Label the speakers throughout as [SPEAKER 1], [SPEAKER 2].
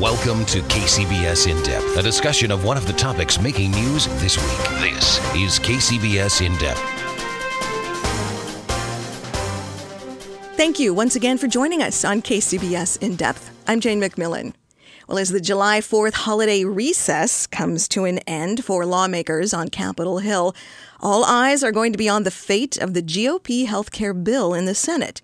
[SPEAKER 1] Welcome to KCBS In Depth, a discussion of one of the topics making news this week. This is KCBS In Depth.
[SPEAKER 2] Thank you once again for joining us on KCBS In Depth. I'm Jane McMillan. Well, as the July 4th holiday recess comes to an end for lawmakers on Capitol Hill, all eyes are going to be on the fate of the GOP health care bill in the Senate.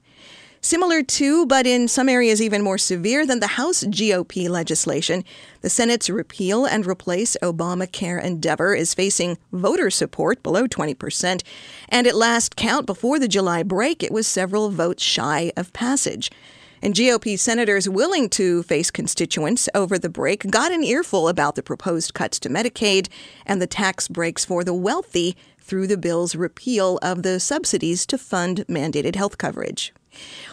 [SPEAKER 2] Similar to, but in some areas even more severe than the House GOP legislation, the Senate's repeal and replace Obamacare endeavor is facing voter support below 20%, and at last count before the July break, it was several votes shy of passage. And GOP senators willing to face constituents over the break got an earful about the proposed cuts to Medicaid and the tax breaks for the wealthy through the bill's repeal of the subsidies to fund mandated health coverage.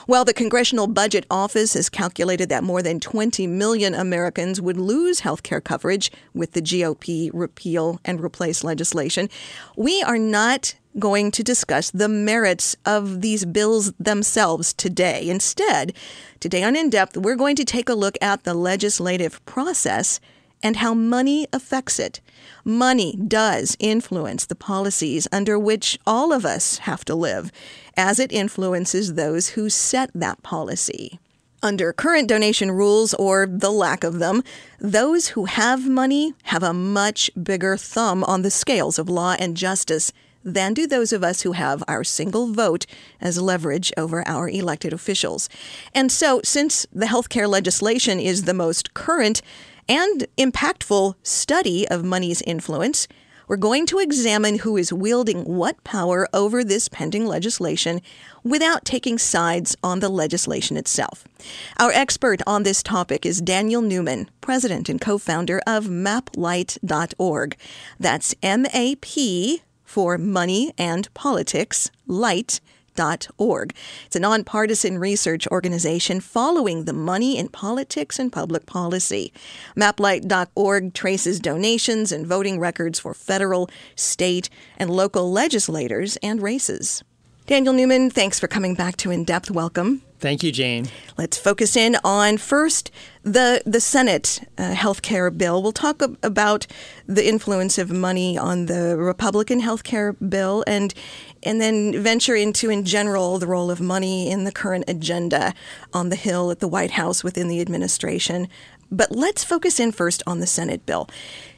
[SPEAKER 2] Well, the Congressional Budget Office has calculated that more than 20 million Americans would lose health care coverage with the GOP repeal and replace legislation. We are not going to discuss the merits of these bills themselves today. Instead, today on In Depth, we're going to take a look at the legislative process and how money affects it. Money does influence the policies under which all of us have to live, as it influences those who set that policy. Under current donation rules, or the lack of them, those who have money have a much bigger thumb on the scales of law and justice than do those of us who have our single vote as leverage over our elected officials. And so, since the healthcare legislation is the most current, and impactful study of money's influence, we're going to examine who is wielding what power over this pending legislation without taking sides on the legislation itself. Our expert on this topic is Daniel Newman, president and co founder of maplight.org. That's M A P for money and politics, light Maplight.org. It's a nonpartisan research organization following the money in politics and public policy. Maplight.org traces donations and voting records for federal, state, and local legislators and races. Daniel Newman, thanks for coming back to In Depth. Welcome.
[SPEAKER 3] Thank you, Jane.
[SPEAKER 2] Let's focus in on first the the Senate uh, health care bill. We'll talk ab- about the influence of money on the Republican health care bill and and then venture into in general the role of money in the current agenda on the Hill at the White House within the administration. But let's focus in first on the Senate bill.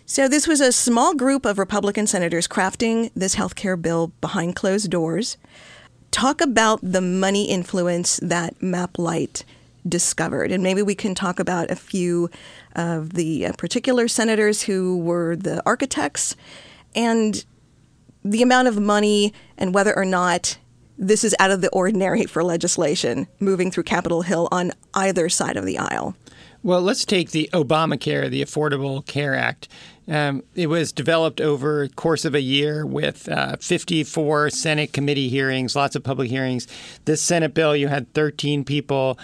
[SPEAKER 2] So this was a small group of Republican senators crafting this health care bill behind closed doors talk about the money influence that MapLight discovered. And maybe we can talk about a few of the uh, particular senators who were the architects and the amount of money and whether or not this is out of the ordinary for legislation moving through Capitol Hill on either side of the aisle.
[SPEAKER 3] Well, let's take the Obamacare, the Affordable Care Act. Um, it was developed over the course of a year with uh, 54 Senate committee hearings, lots of public hearings. This Senate bill, you had 13 people,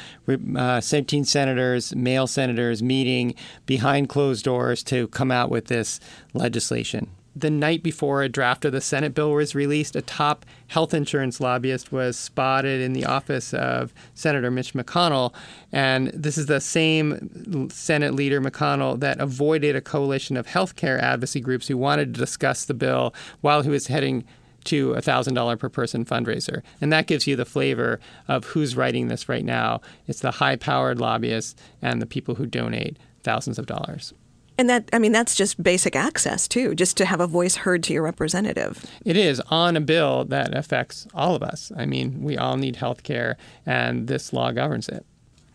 [SPEAKER 3] uh, 17 senators, male senators, meeting behind closed doors to come out with this legislation the night before a draft of the Senate bill was released, a top health insurance lobbyist was spotted in the office of Senator Mitch McConnell. And this is the same Senate leader, McConnell, that avoided a coalition of healthcare advocacy groups who wanted to discuss the bill while he was heading to a $1,000 per person fundraiser. And that gives you the flavor of who's writing this right now. It's the high powered lobbyists and the people who donate thousands of dollars.
[SPEAKER 2] And that, I mean, that's just basic access, too, just to have a voice heard to your representative.
[SPEAKER 3] It is on a bill that affects all of us. I mean, we all need health care, and this law governs it.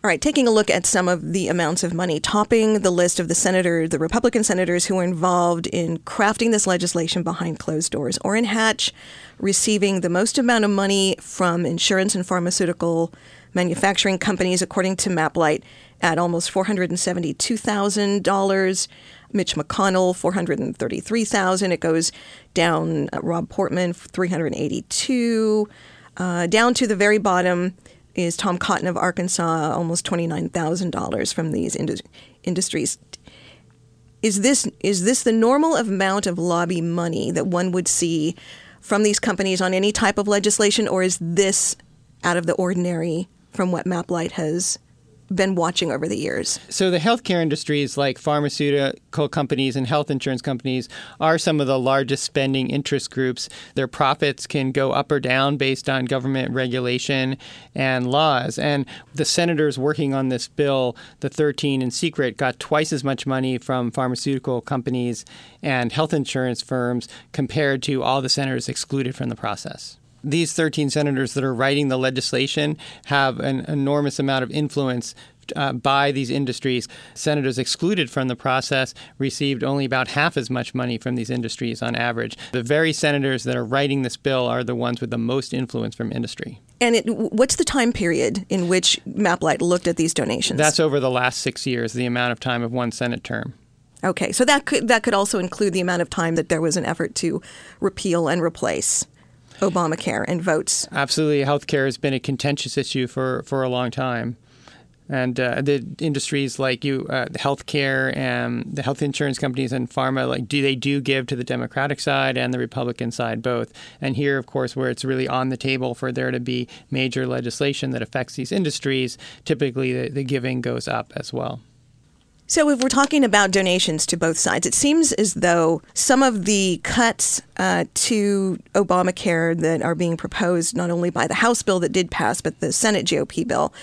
[SPEAKER 2] All right, taking a look at some of the amounts of money, topping the list of the senator, the Republican senators who were involved in crafting this legislation behind closed doors. Orrin Hatch receiving the most amount of money from insurance and pharmaceutical manufacturing companies, according to MapLight, at almost $472,000. Mitch McConnell, 433,000. It goes down uh, Rob Portman, 382. Uh, down to the very bottom is Tom Cotton of Arkansas, almost $29,000 from these indus- industries. Is this is this the normal amount of lobby money that one would see from these companies on any type of legislation, or is this out of the ordinary from what MapLight has been watching over the years?
[SPEAKER 3] So the healthcare industries like pharmaceutical companies and health insurance companies are some of the largest spending interest groups. Their profits can go up or down based on government regulation and laws. And the senators working on this bill, the 13 in secret, got twice as much money from pharmaceutical companies and health insurance firms compared to all the senators excluded from the process these 13 senators that are writing the legislation have an enormous amount of influence uh, by these industries. Senators excluded from the process received only about half as much money from these industries on average. The very senators that are writing this bill are the ones with the most influence from industry.
[SPEAKER 2] And it, what's the time period in which MapLight looked at these donations?
[SPEAKER 3] That's over the last six years, the amount of time of one Senate term.
[SPEAKER 2] Okay, so that could that could also include the amount of time that there was an effort to repeal and replace. Obamacare and votes.
[SPEAKER 3] Absolutely. Healthcare has been a contentious issue for, for a long time. And uh, the industries like you, uh, the healthcare and the health insurance companies and pharma, like do they do give to the Democratic side and the Republican side both? And here, of course, where it's really on the table for there to be major legislation that affects these industries, typically the, the giving goes up as well.
[SPEAKER 2] So, if we're talking about donations to both sides, it seems as though some of the cuts uh, to Obamacare that are being proposed, not only by the House bill that did pass, but the Senate GOP bill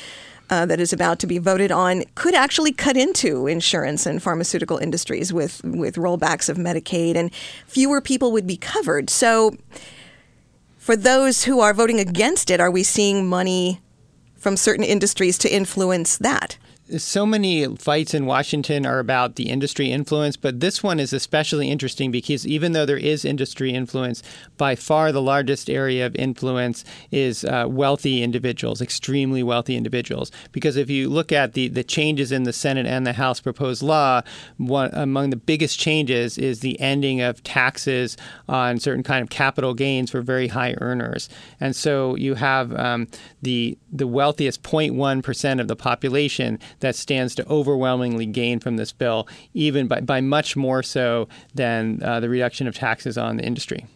[SPEAKER 2] uh, that is about to be voted on, could actually cut into insurance and pharmaceutical industries with, with rollbacks of Medicaid, and fewer people would be covered. So, for those who are voting against it, are we seeing money from certain industries to influence that?
[SPEAKER 3] So many fights in Washington are about the industry influence, but this one is especially interesting because even though there is industry influence, by far the largest area of influence is uh, wealthy individuals, extremely wealthy individuals. Because if you look at the, the changes in the Senate and the House proposed law, one among the biggest changes is the ending of taxes on certain kind of capital gains for very high earners. And so you have um, the the wealthiest 0.1 percent of the population that stands to overwhelmingly gain from this bill, even by, by much more so than uh, the reduction of taxes on the industry.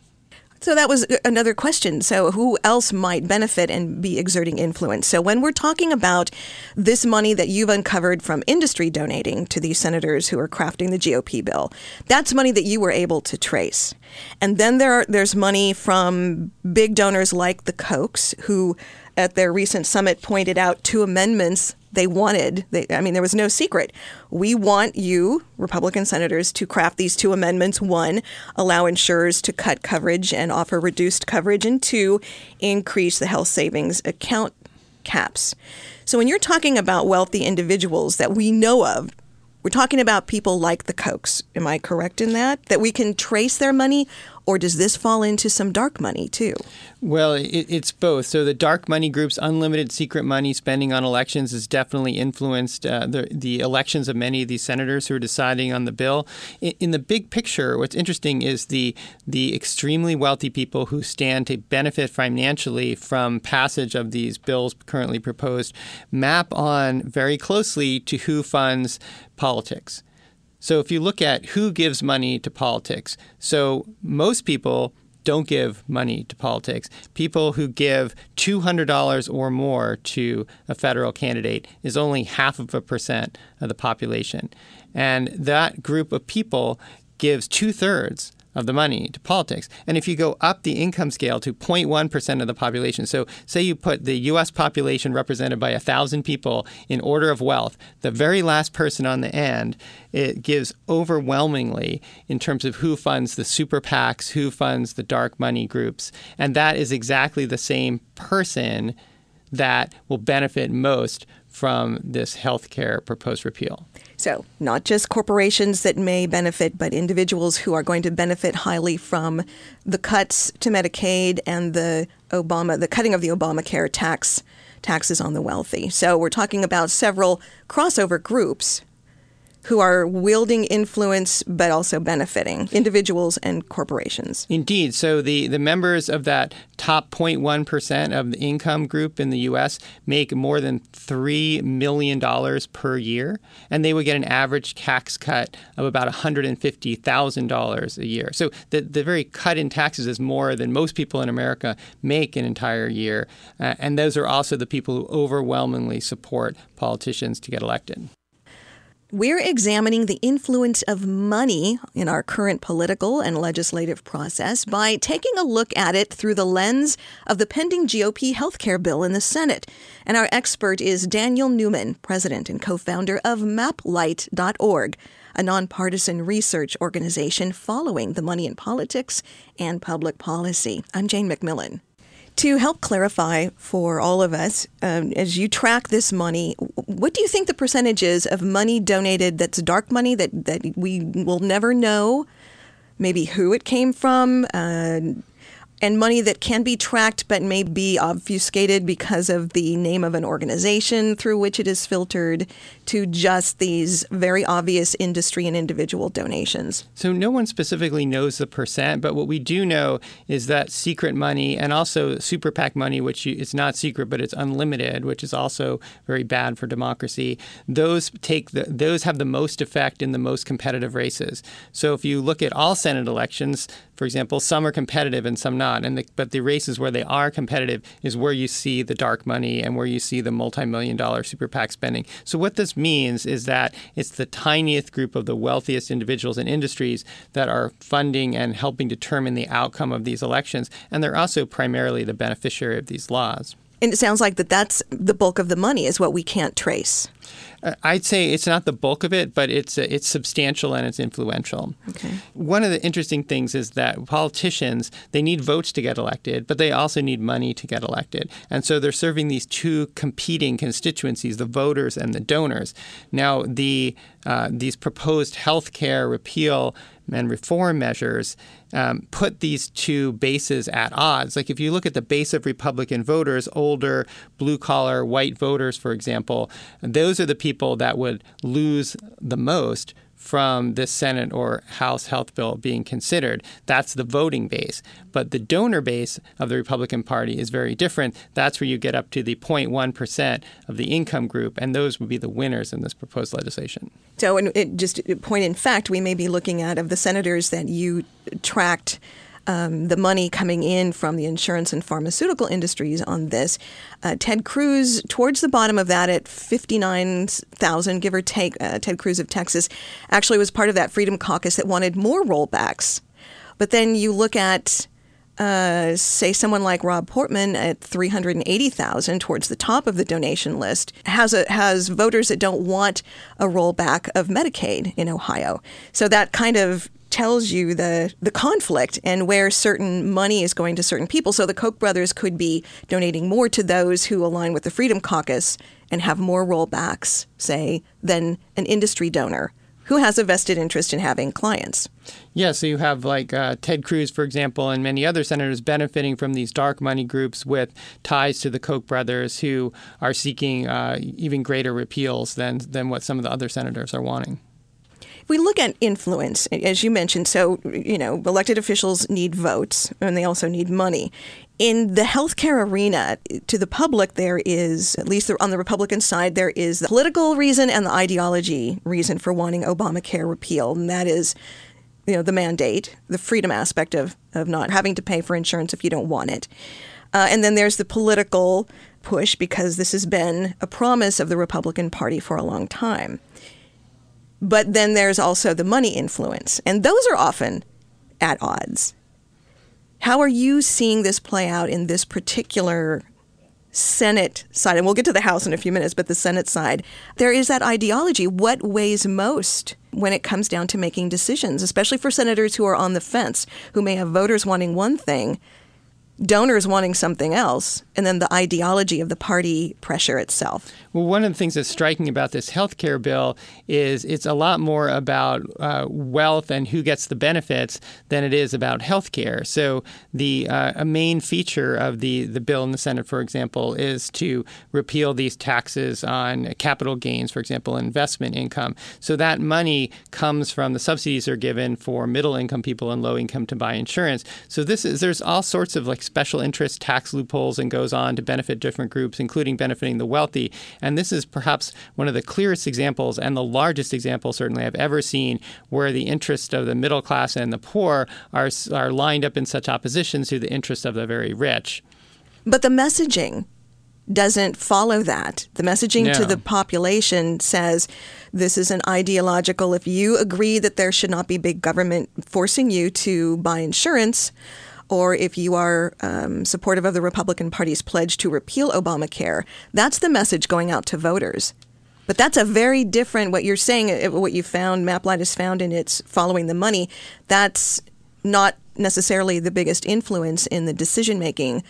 [SPEAKER 2] So that was another question. So who else might benefit and be exerting influence? So when we're talking about this money that you've uncovered from industry donating to these senators who are crafting the GOP bill, that's money that you were able to trace. And then there are, there's money from big donors like the Kochs who at their recent summit pointed out two amendments they wanted. They, I mean, there was no secret. We want you, Republican senators, to craft these two amendments. One, allow insurers to cut coverage and offer reduced coverage, and two, increase the health savings account caps. So when you're talking about wealthy individuals that we know of, we're talking about people like the Kochs. Am I correct in that? That we can trace their money, or does this fall into some dark money too?
[SPEAKER 3] Well, it, it's both. So the dark money groups, unlimited secret money spending on elections, has definitely influenced uh, the the elections of many of these senators who are deciding on the bill. In, in, the big picture, what's interesting is the the extremely wealthy people who stand to benefit financially from passage of these bills currently proposed map on very closely to who funds politics. So if you look at who gives money to politics, so most people don't give money to politics. People who give $200 or more to a federal candidate is only half of a percent of the population. And that group of people gives two thirds of the money to politics. And if you go up the income scale to 0.1% of the population, so say you put the US population represented by 1,000 people in order of wealth, the very last person on the end, it gives overwhelmingly in terms of who funds the super PACs, who funds the dark money groups. And that is exactly the same person that will benefit most from this healthcare proposed repeal.
[SPEAKER 2] So, not just corporations that may benefit, but individuals who are going to benefit highly from the cuts to Medicaid and the Obama, the cutting of the Obamacare tax taxes on the wealthy. So we're talking about several crossover groups who are wielding influence but also benefiting individuals and corporations.
[SPEAKER 3] Indeed. So the, the members of that top 0.1% of the income group in the U.S. make more than $3 million per year, and they would get an average tax cut of about $150,000 a year. So the, the very cut in taxes is more than most people in America make an entire year. Uh, and those are also the people who overwhelmingly support politicians to get elected.
[SPEAKER 2] We're examining the influence of money in our current political and legislative process by taking a look at it through the lens of the pending GOP healthcare bill in the Senate. And our expert is Daniel Newman, president and co founder of MapLight.org, a nonpartisan research organization following the money in politics and public policy. I'm Jane McMillan. To help clarify for all of us, um, as you track this money, what do you think the percentage is of money donated that's dark money that, that we will never know? Maybe who it came from? Uh, and money that can be tracked but may be obfuscated because of the name of an organization through which it is filtered to just these very obvious industry and individual donations.
[SPEAKER 3] So no one specifically knows the percent, but what we do know is that secret money and also super PAC money, which it's not secret but it's unlimited, which is also very bad for democracy. Those take the, those have the most effect in the most competitive races. So if you look at all Senate elections, for example, some are competitive and some not. And the, but the races where they are competitive is where you see the dark money and where you see the multi-million dollar super PAC spending. So what this means is that it's the tiniest group of the wealthiest individuals and industries that are funding and helping determine the outcome of these elections, and they're also primarily the beneficiary of these laws.
[SPEAKER 2] And it sounds like that that's the bulk of the money is what we can't trace.
[SPEAKER 3] Uh, I'd say it's not the bulk of it, but it's uh, it's substantial and it's influential.
[SPEAKER 2] Okay.
[SPEAKER 3] One of the interesting things is that politicians they need votes to get elected, but they also need money to get elected, and so they're serving these two competing constituencies: the voters and the donors. Now, the uh, these proposed health care repeal and reform measures um, put these two bases at odds. Like if you look at the base of Republican voters, older, blue collar, white voters, for example, those are the people that would lose the most from this Senate or House health bill being considered. That's the voting base. But the donor base of the Republican Party is very different. That's where you get up to the 0.1% of the income group, and those would be the winners in this proposed legislation.
[SPEAKER 2] So, and it, just point in fact, we may be looking at of the senators that you tracked um, the money coming in from the insurance and pharmaceutical industries on this. Uh, Ted Cruz, towards the bottom of that at 59,000, give or take, uh, Ted Cruz of Texas, actually was part of that Freedom Caucus that wanted more rollbacks. But then you look at uh, say someone like Rob Portman at 380,000 towards the top of the donation list has a, has voters that don't want a rollback of Medicaid in Ohio. So that kind of tells you the the conflict and where certain money is going to certain people. So the Koch brothers could be donating more to those who align with the Freedom Caucus and have more rollbacks, say, than an industry donor who has a vested interest in having clients.
[SPEAKER 3] Yeah, so you have like uh, Ted Cruz, for example, and many other senators benefiting from these dark money groups with ties to the Koch brothers who are seeking uh, even greater repeals than, than what some of the other senators are wanting
[SPEAKER 2] we look at influence, as you mentioned, so, you know, elected officials need votes and they also need money. In the healthcare arena, to the public, there is, at least on the Republican side, there is the political reason and the ideology reason for wanting Obamacare repealed, and that is you know the mandate, the freedom aspect of, of not having to pay for insurance if you don't want it. Uh, and then there's the political push because this has been a promise of the Republican Party for a long time. But then there's also the money influence, and those are often at odds. How are you seeing this play out in this particular Senate side? And we'll get to the House in a few minutes, but the Senate side, there is that ideology. What weighs most when it comes down to making decisions, especially for senators who are on the fence, who may have voters wanting one thing, donors wanting something else, and then the ideology of the party pressure itself.
[SPEAKER 3] Well, one of the things that's striking about this health care bill is it's a lot more about uh, wealth and who gets the benefits than it is about health care. So, the uh, a main feature of the, the bill in the Senate, for example, is to repeal these taxes on capital gains, for example, investment income. So, that money comes from the subsidies are given for middle income people and low income to buy insurance. So, this is there's all sorts of like special interest tax loopholes and goes on to benefit different groups, including benefiting the wealthy. And this is perhaps one of the clearest examples and the largest example, certainly, I've ever seen where the interest of the middle class and the poor are, are lined up in such opposition to the interest of the very rich.
[SPEAKER 2] But the messaging doesn't follow that. The messaging
[SPEAKER 3] No.
[SPEAKER 2] to the population says this is an ideological. If you agree that there should not be big government forcing you to buy insurance, or if you are um, supportive of the Republican Party's pledge to repeal Obamacare, that's the message going out to voters. But that's a very different, what you're saying, uh, what you found, MapLight has found in its following the money, that's not necessarily the biggest influence in the decision making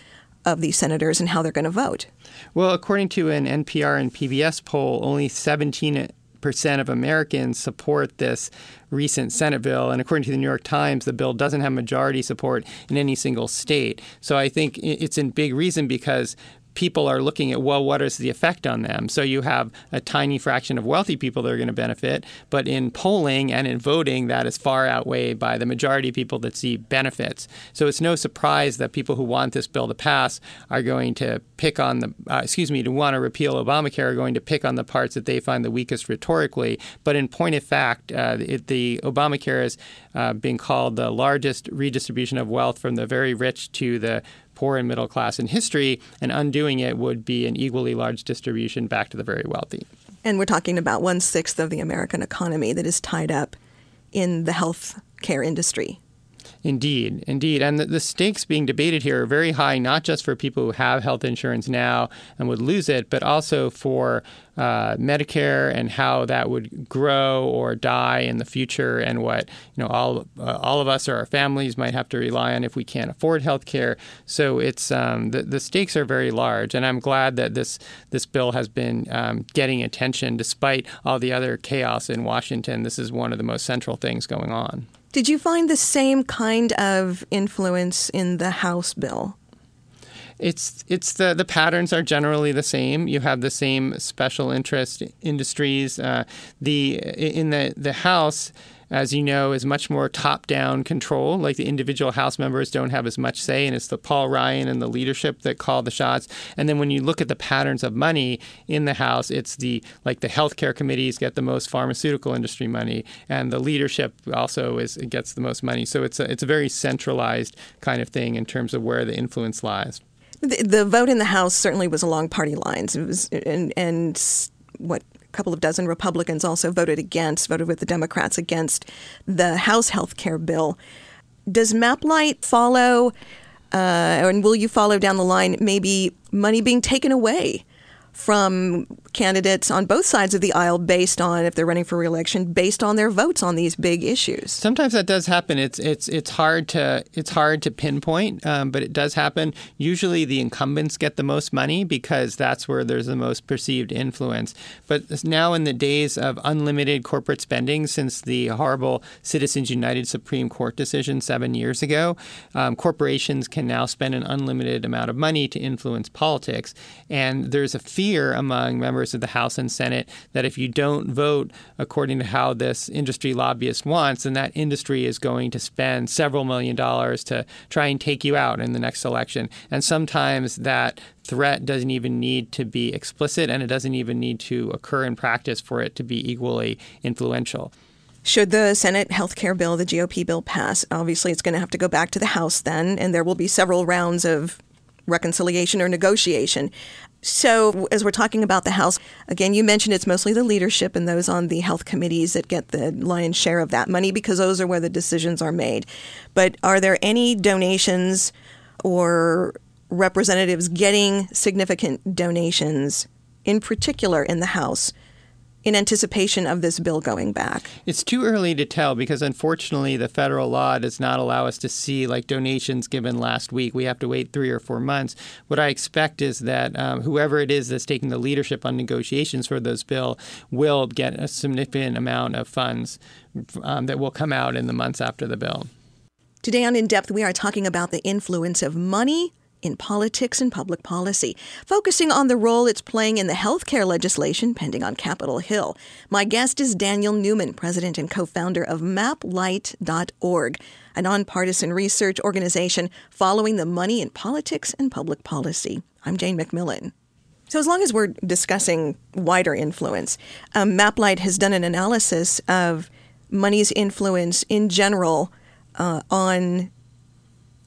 [SPEAKER 2] of these senators and how they're going to vote.
[SPEAKER 3] Well, according to an NPR and PBS poll, only 17 percent of Americans support this recent Senate bill, and according to the New York Times, the bill doesn't have majority support in any single state. So I think it's in big reason because people are looking at well what is the effect on them? So you have a tiny fraction of wealthy people that are going to benefit but in polling and in voting that is far outweighed by the majority of people that see benefits. So it's no surprise that people who want this bill to pass are going to pick on the uh, excuse me to want to repeal obamacare are going to pick on the parts that they find the weakest rhetorically. But in point of fact uh, it, the obamacare is uh, being called the largest redistribution of wealth from the very rich to the poor and middle class in history, and undoing it would be an equally large distribution back to the very wealthy.
[SPEAKER 2] And we're talking about one sixth of the American economy that is tied up in the health care industry.
[SPEAKER 3] Indeed, indeed. And the, the stakes being debated here are very high, not just for people who have health insurance now and would lose it, but also for uh, Medicare and how that would grow or die in the future, and what you know all uh, all of us or our families might have to rely on if we can't afford health care. So it's um, the, the stakes are very large, and I'm glad that this this bill has been um, getting attention despite all the other chaos in Washington. This is one of the most central things going on.
[SPEAKER 2] Did you find the same kind of influence in the House bill?
[SPEAKER 3] It's it's the the patterns are generally the same. You have the same special interest industries. Uh, the in the the House, as you know, is much more top down control. Like the individual House members don't have as much say, and it's the Paul Ryan and the leadership that call the shots. And then when you look at the patterns of money in the House, it's the like the healthcare committees get the most pharmaceutical industry money, and the leadership also is gets the most money. So it's a, it's a very centralized kind of thing in terms of where the influence lies.
[SPEAKER 2] The, the vote in the House certainly was along party lines. It was, and, and what couple of dozen Republicans also voted against, voted with the Democrats against the House health care bill. Does MapLight follow, uh, and will you follow down the line, maybe money being taken away from candidates on both sides of the aisle based on, if they're running for reelection, based on their votes on these big issues?
[SPEAKER 3] Sometimes that does happen. It's it's it's hard to it's hard to pinpoint, um, but it does happen. Usually, the incumbents get the most money because that's where there's the most perceived influence. But now, in the days of unlimited corporate spending, since the horrible Citizens United Supreme Court decision seven years ago, um, corporations can now spend an unlimited amount of money to influence politics, and there's a fear among members of the House and Senate that if you don't vote according to how this industry lobbyist wants, then that industry is going to spend several million dollars to try and take you out in the next election. And sometimes that threat doesn't even need to be explicit and it doesn't even need to occur in practice for it to be equally influential.
[SPEAKER 2] Should the Senate health care bill, the GOP bill, pass, obviously it's going to have to go back to the House then, and there will be several rounds of reconciliation or negotiation. So, as we're talking about the House, again, you mentioned it's mostly the leadership and those on the health committees that get the lion's share of that money because those are where the decisions are made. But are there any donations or representatives getting significant donations, in particular in the House, in anticipation of this bill going back?
[SPEAKER 3] It's too early to tell because unfortunately the federal law does not allow us to see like donations given last week. We have to wait three or four months. What I expect is that um, whoever it is that's taking the leadership on negotiations for this bill will get a significant amount of funds um, that will come out in the months after the bill.
[SPEAKER 2] Today on In Depth, we are talking about the influence of money in politics and public policy, focusing on the role it's playing in the healthcare legislation pending on Capitol Hill. My guest is Daniel Newman, president and co founder of MapLight.org, a nonpartisan research organization following the money in politics and public policy. I'm Jane McMillan. So, as long as we're discussing wider influence, um, MapLight has done an analysis of money's influence in general uh, on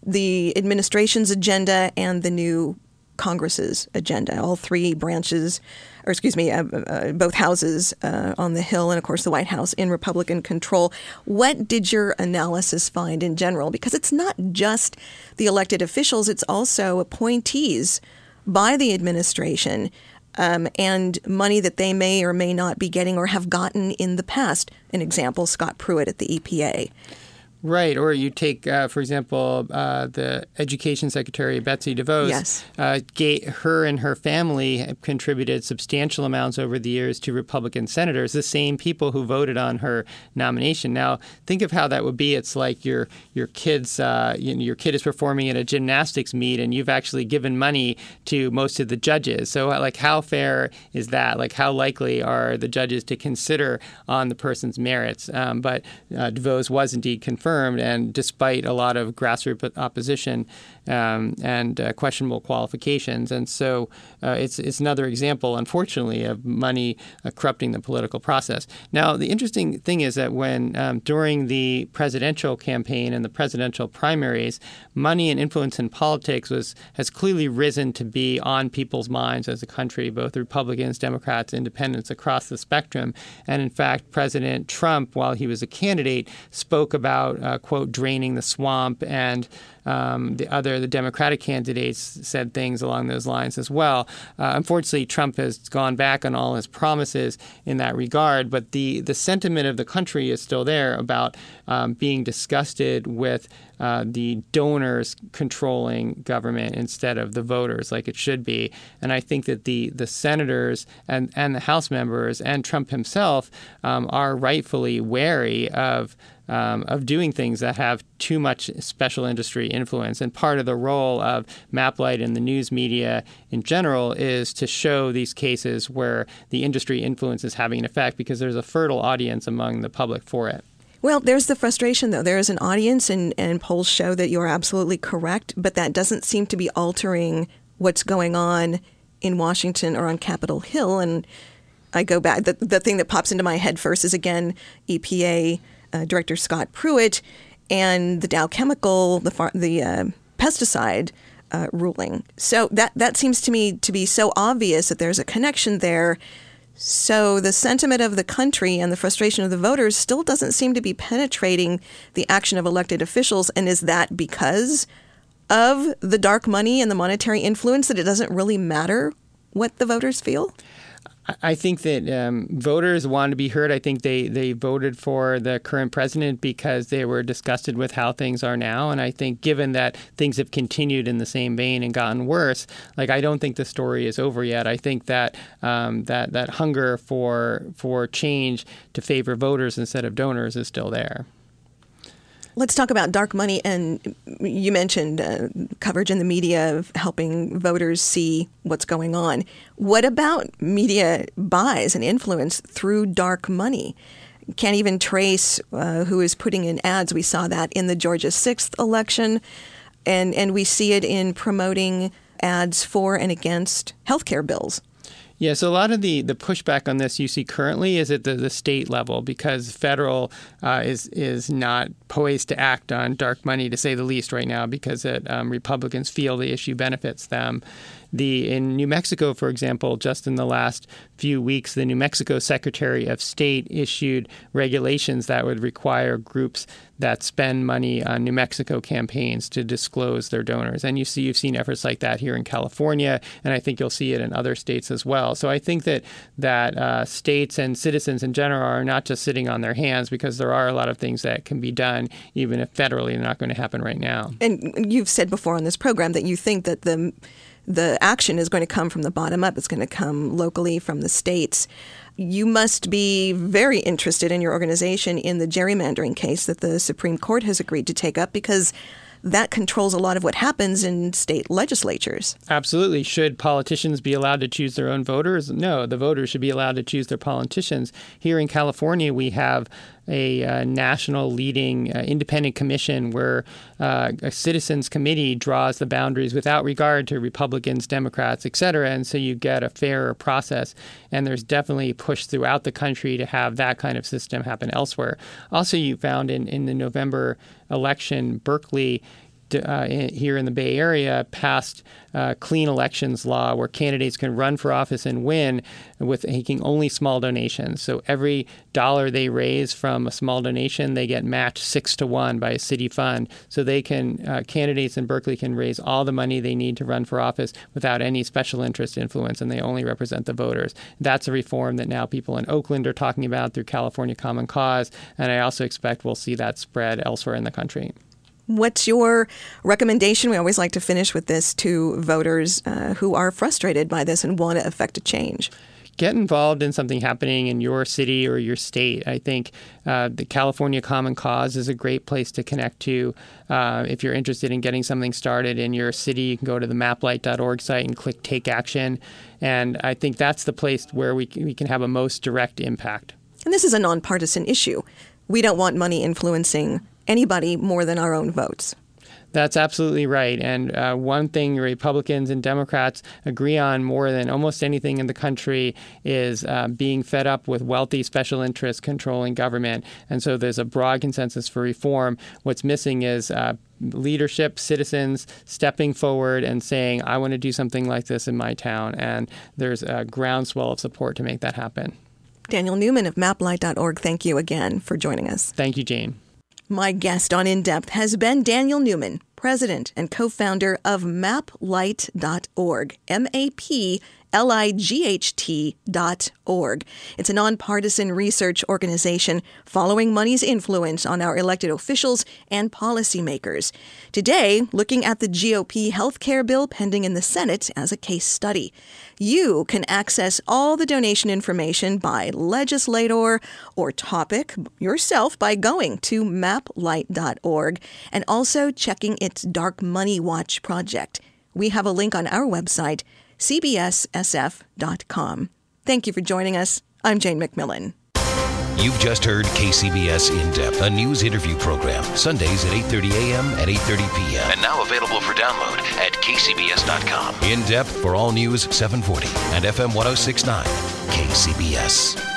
[SPEAKER 2] the administration's agenda and the new Congress's agenda. All three branches, or excuse me, uh, uh, both houses uh, on the Hill and, of course, the White House in Republican control. What did your analysis find in general? Because it's not just the elected officials, it's also appointees by the administration. Um, and money that they may or may not be getting or have gotten in the past. An example Scott Pruitt at the EPA.
[SPEAKER 3] Right, or you take, uh, for example, uh, the Education Secretary Betsy DeVos.
[SPEAKER 2] Yes.
[SPEAKER 3] Uh, her and her family have contributed substantial amounts over the years to Republican senators, the same people who voted on her nomination. Now, think of how that would be. It's like your your kid's uh, you know, your kid is performing at a gymnastics meet, and you've actually given money to most of the judges. So, uh, like, how fair is that? Like, how likely are the judges to consider on the person's merits? Um, but uh, DeVos was indeed confirmed confirmed, and despite a lot of grassroots opposition um, and uh, questionable qualifications. And so uh, it's, it's another example, unfortunately, of money uh, corrupting the political process. Now, the interesting thing is that when um, during the presidential campaign and the presidential primaries, money and influence in politics was has clearly risen to be on people's minds as a country, both Republicans, Democrats, Independents across the spectrum. And in fact, President Trump, while he was a candidate, spoke about uh, quote, draining the swamp. And um, the other, the Democratic candidates said things along those lines as well. Uh, unfortunately, Trump has gone back on all his promises in that regard, but the, the sentiment of the country is still there about um, being disgusted with uh, the donors controlling government instead of the voters, like it should be. And I think that the the senators and and the House members and Trump himself um, are rightfully wary of um, of doing things that have too much special industry influence. And part of the role of MapLight and the news media in general is to show these cases where the industry influence is having an effect because there's a fertile audience among the public for it.
[SPEAKER 2] Well, there's the frustration, though. There is an audience, and, and polls show that you're absolutely correct, but that doesn't seem to be altering what's going on in Washington or on Capitol Hill. And I go back, the, the thing that pops into my head first is again EPA uh, Director Scott Pruitt and the Dow Chemical, the, far, the uh, pesticide uh, ruling. So that that seems to me to be so obvious that there's a connection there. So the sentiment of the country and the frustration of the voters still doesn't seem to be penetrating the action of elected officials. And is that because of the dark money and the monetary influence that it doesn't really matter what the voters feel?
[SPEAKER 3] I think that um, voters want to be heard. I think they, they voted for the current president because they were disgusted with how things are now. And I think, given that things have continued in the same vein and gotten worse, like I don't think the story is over yet. I think that um, that that hunger for for change to favor voters instead of donors is still there.
[SPEAKER 2] Let's talk about dark money. And you mentioned uh, coverage in the media of helping voters see what's going on. What about media buys and influence through dark money? Can't even trace uh, who is putting in ads. We saw that in the Georgia 6th election, and, and we see it in promoting ads for and against healthcare bills.
[SPEAKER 3] Yeah, so a lot of the, the pushback on this you see currently is at the, the state level because federal uh, is is not poised to act on dark money to say the least right now because it, um, Republicans feel the issue benefits them. The in New Mexico, for example, just in the last few weeks, the New Mexico Secretary of State issued regulations that would require groups that spend money on New Mexico campaigns to disclose their donors. And you see, you've seen efforts like that here in California, and I think you'll see it in other states as well. So I think that that uh, states and citizens in general are not just sitting on their hands because there are a lot of things that can be done, even if federally they're not going to happen right now.
[SPEAKER 2] And you've said before on this program that you think that the the action is going to come from the bottom up. It's going to come locally from the states you must be very interested in your organization in the gerrymandering case that the Supreme Court has agreed to take up because that controls a lot of what happens in state legislatures.
[SPEAKER 3] Absolutely. Should politicians be allowed to choose their own voters? No, the voters should be allowed to choose their politicians. Here in California, we have a uh, national leading uh, independent commission where uh, a citizens committee draws the boundaries without regard to Republicans, Democrats, et cetera. And so you get a fairer process. And there's definitely a push throughout the country to have that kind of system happen elsewhere. Also, you found in, in the November election, Berkeley uh, here in the Bay Area passed uh, clean elections law where candidates can run for office and win with making only small donations. So every dollar they raise from a small donation, they get matched six to one by a city fund. So they can uh, candidates in Berkeley can raise all the money they need to run for office without any special interest influence, and they only represent the voters. That's a reform that now people in Oakland are talking about through California Common Cause, and I also expect we'll see that spread elsewhere in the country.
[SPEAKER 2] What's your recommendation? We always like to finish with this to voters uh, who are frustrated by this and want to affect a change
[SPEAKER 3] get involved in something happening in your city or your state. I think uh, the California Common Cause is a great place to connect to. Uh, if you're interested in getting something started in your city, you can go to the maplight.org site and click Take Action. And I think that's the place where we, we can have a most direct impact.
[SPEAKER 2] And this is a nonpartisan issue. We don't want money influencing anybody more than our own votes.
[SPEAKER 3] That's absolutely right. And uh, one thing Republicans and Democrats agree on more than almost anything in the country is uh, being fed up with wealthy special interests controlling government. And so there's a broad consensus for reform. What's missing is uh, leadership, citizens stepping forward and saying, I want to do something like this in my town. And there's a groundswell of support to make that happen.
[SPEAKER 2] Daniel Newman of maplight.org, thank you again for joining us.
[SPEAKER 3] Thank you, Jane.
[SPEAKER 2] My guest on In Depth has been Daniel Newman, president and co founder of maplight.org, M A P light.org. It's a nonpartisan research organization following money's influence on our elected officials and policymakers. Today, looking at the GOP health care bill pending in the Senate as a case study. You can access all the donation information by legislator or topic yourself by going to maplight.org and also checking its Dark Money Watch project. We have a link on our website cbssf.com. Thank you for joining us. I'm Jane McMillan.
[SPEAKER 1] You've just heard KCBS In Depth, a news interview program, Sundays at 8:30 a.m. and 8:30 p.m. And now available for download at kcbs.com. In Depth for all news 740 and FM 1069. KCBS.